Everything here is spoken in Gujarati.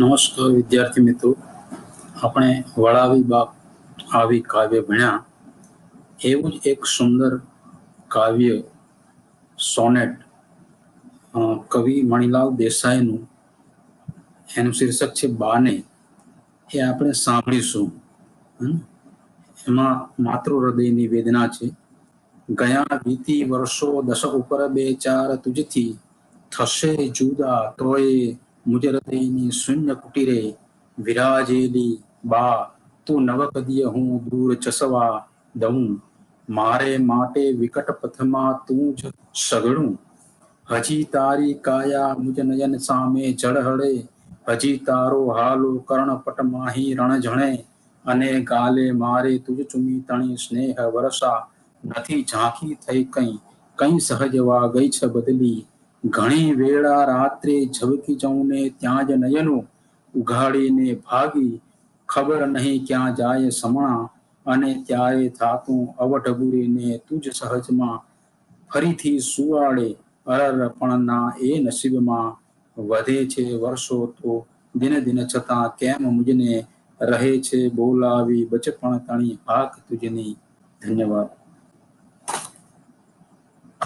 નમસ્કાર વિદ્યાર્થી મિત્રો. આપણે વળાવી બાપ આવી કાવ્ય ભણ્યા. એવું જ એક સુંદર કાવ્ય સોનેટ કવિ મણિલાલ દેસાઈનું. એનું શીર્ષક છે બાને. એ આપણે સાંભળીશું? એમાં માતૃ હૃદયની વેદના છે. ગયા વીતી વર્ષો દશક ઉપર બે ચાર તુજથી થશે જુદા, તોય મુજ હૃદયની શૂન્ય કુટીરે વિરાજેલી, બા, તું નવકદીય હું દૂર ચસવા દઉં. મારે માટે વિકટ પથમાં તું જ સગડું. હજી તારી કાયા મુજ નયન સામે ઝળહળે હજી તારો હાલો કર્ણપટ માહી રણ જણે. અને ગાલે મારે તુજ ચુમી તણી સ્નેહ વરસા. નથી ઝાંખી થઈ કઈ. કઈ સહજવા ગઈ છે બદલી. ઘણી વેળા રાત્રે ઝબકી જઉં ને ત્યાં જ નયનું ઉઘાડીને ભાગી ખબર નહીં ક્યાં જાય સમણા અને ત્યારે થાતું અવઢબુરીને તુજ સહજમાં ફરીથી સુવાડે અરરપણના એ નસીબમાં વધે છે વર્ષો તો દિન દિન છતાં કેમ મુજને રહે છે બોલાવી બચપણ તણી હાક તુજની. ધન્યવાદ.